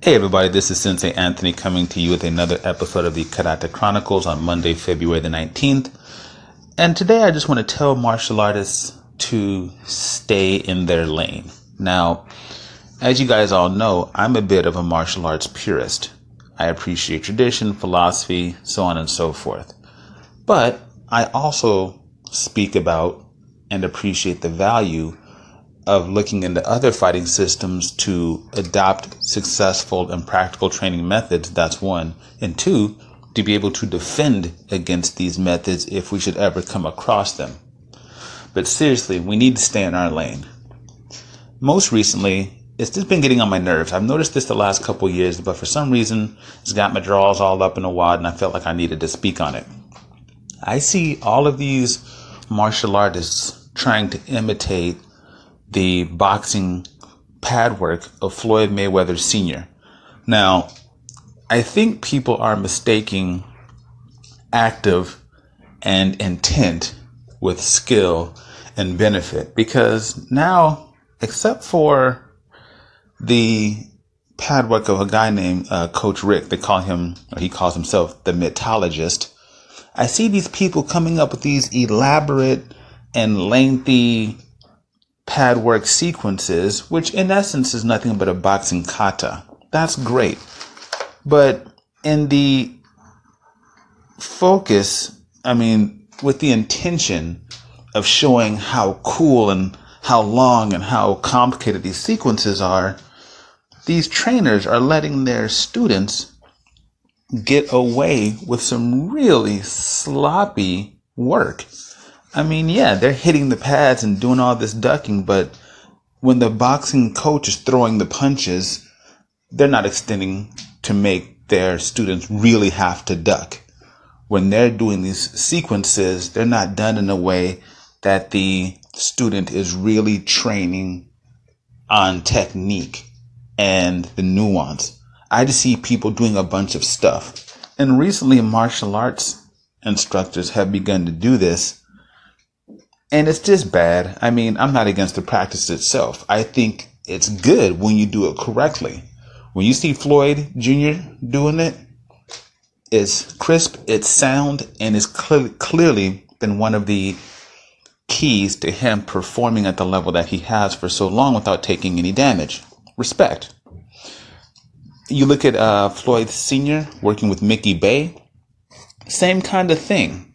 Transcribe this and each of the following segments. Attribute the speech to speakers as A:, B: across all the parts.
A: Hey everybody, this is Sensei Anthony coming to you with another episode of the Karate Chronicles on Monday, February the 19th. And today I just want to tell martial artists to stay in their lane. Now, as you guys all know, I'm a bit of a martial arts purist. I appreciate tradition, philosophy, so on and so forth. But I also speak about and appreciate the value of looking into other fighting systems to adopt successful and practical training methods. That's one. And two, to be able to defend against these methods if we should ever come across them. But seriously, we need to stay in our lane. Most recently, it's just been getting on my nerves. I've noticed this the last couple years, but for some reason, it's got my drawers all up in a wad, and I felt like I needed to speak on it. I see all of these martial artists trying to imitate the boxing pad work of Floyd Mayweather Sr. Now, I think people are mistaking active and intent with skill and benefit because now, except for the pad work of a guy named uh, Coach Rick, they call him, or he calls himself the mythologist. I see these people coming up with these elaborate and lengthy pad work sequences, which in essence is nothing but a boxing kata. That's great. But in the focus, I mean, with the intention of showing how cool and how long and how complicated these sequences are, these trainers are letting their students get away with some really sloppy work. I mean, yeah, they're hitting the pads and doing all this ducking, but when the boxing coach is throwing the punches, they're not extending to make their students really have to duck. When they're doing these sequences, they're not done in a way that the student is really training on technique and the nuance. I just see people doing a bunch of stuff. And recently, martial arts instructors have begun to do this. And it's just bad. I mean, I'm not against the practice itself. I think it's good when you do it correctly. When you see Floyd Jr. doing it, it's crisp, it's sound, and it's clearly, clearly been one of the keys to him performing at the level that he has for so long without taking any damage. Respect. You look at uh, Floyd Sr. working with Mickey Bey, same kind of thing.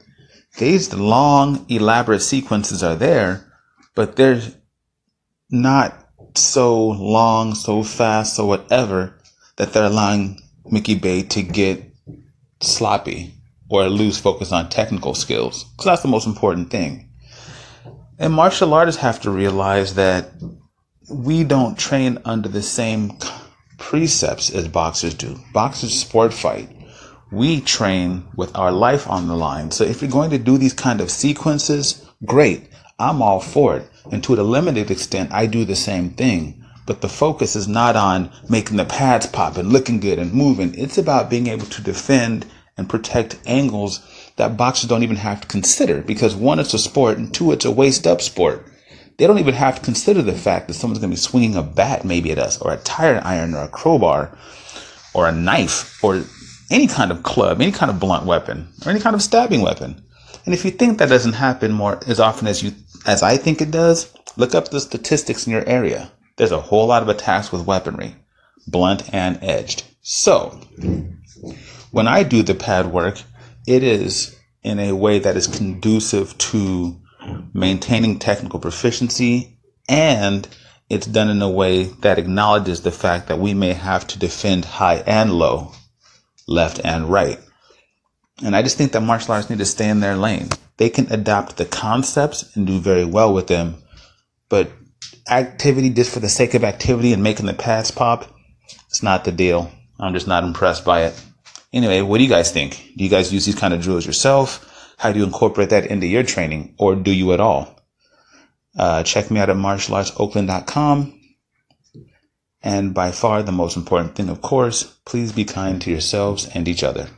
A: These long, elaborate sequences are there, but they're not so long, so fast, so whatever that they're allowing Mickey Bey to get sloppy or lose focus on technical skills. Because that's the most important thing. And martial artists have to realize that we don't train under the same precepts as boxers do. Boxers sport fight. We train with our life on the line. So if you're going to do these kind of sequences, great. I'm all for it. And to a limited extent, I do the same thing. But the focus is not on making the pads pop and looking good and moving. It's about being able to defend and protect angles that boxers don't even have to consider because one, it's a sport and two, it's a waist up sport. They don't even have to consider the fact that someone's going to be swinging a bat maybe at us or a tire iron or a crowbar or a knife or any kind of club, any kind of blunt weapon or any kind of stabbing weapon. And if you think that doesn't happen more as often as you as I think it does, look up the statistics in your area. There's a whole lot of attacks with weaponry, blunt and edged. So, when I do the pad work, it is in a way that is conducive to maintaining technical proficiency and it's done in a way that acknowledges the fact that we may have to defend high and low, left and right. And I just think that martial arts need to stay in their lane. They can adopt the concepts and do very well with them, but activity just for the sake of activity and making the pads pop, it's not the deal. I'm just not impressed by it. Anyway, what do you guys think? Do you guys use these kind of drills yourself? How do you incorporate that into your training or do you at all? Uh, check me out at martialartsoakland.com. And by far the most important thing, of course, please be kind to yourselves and each other.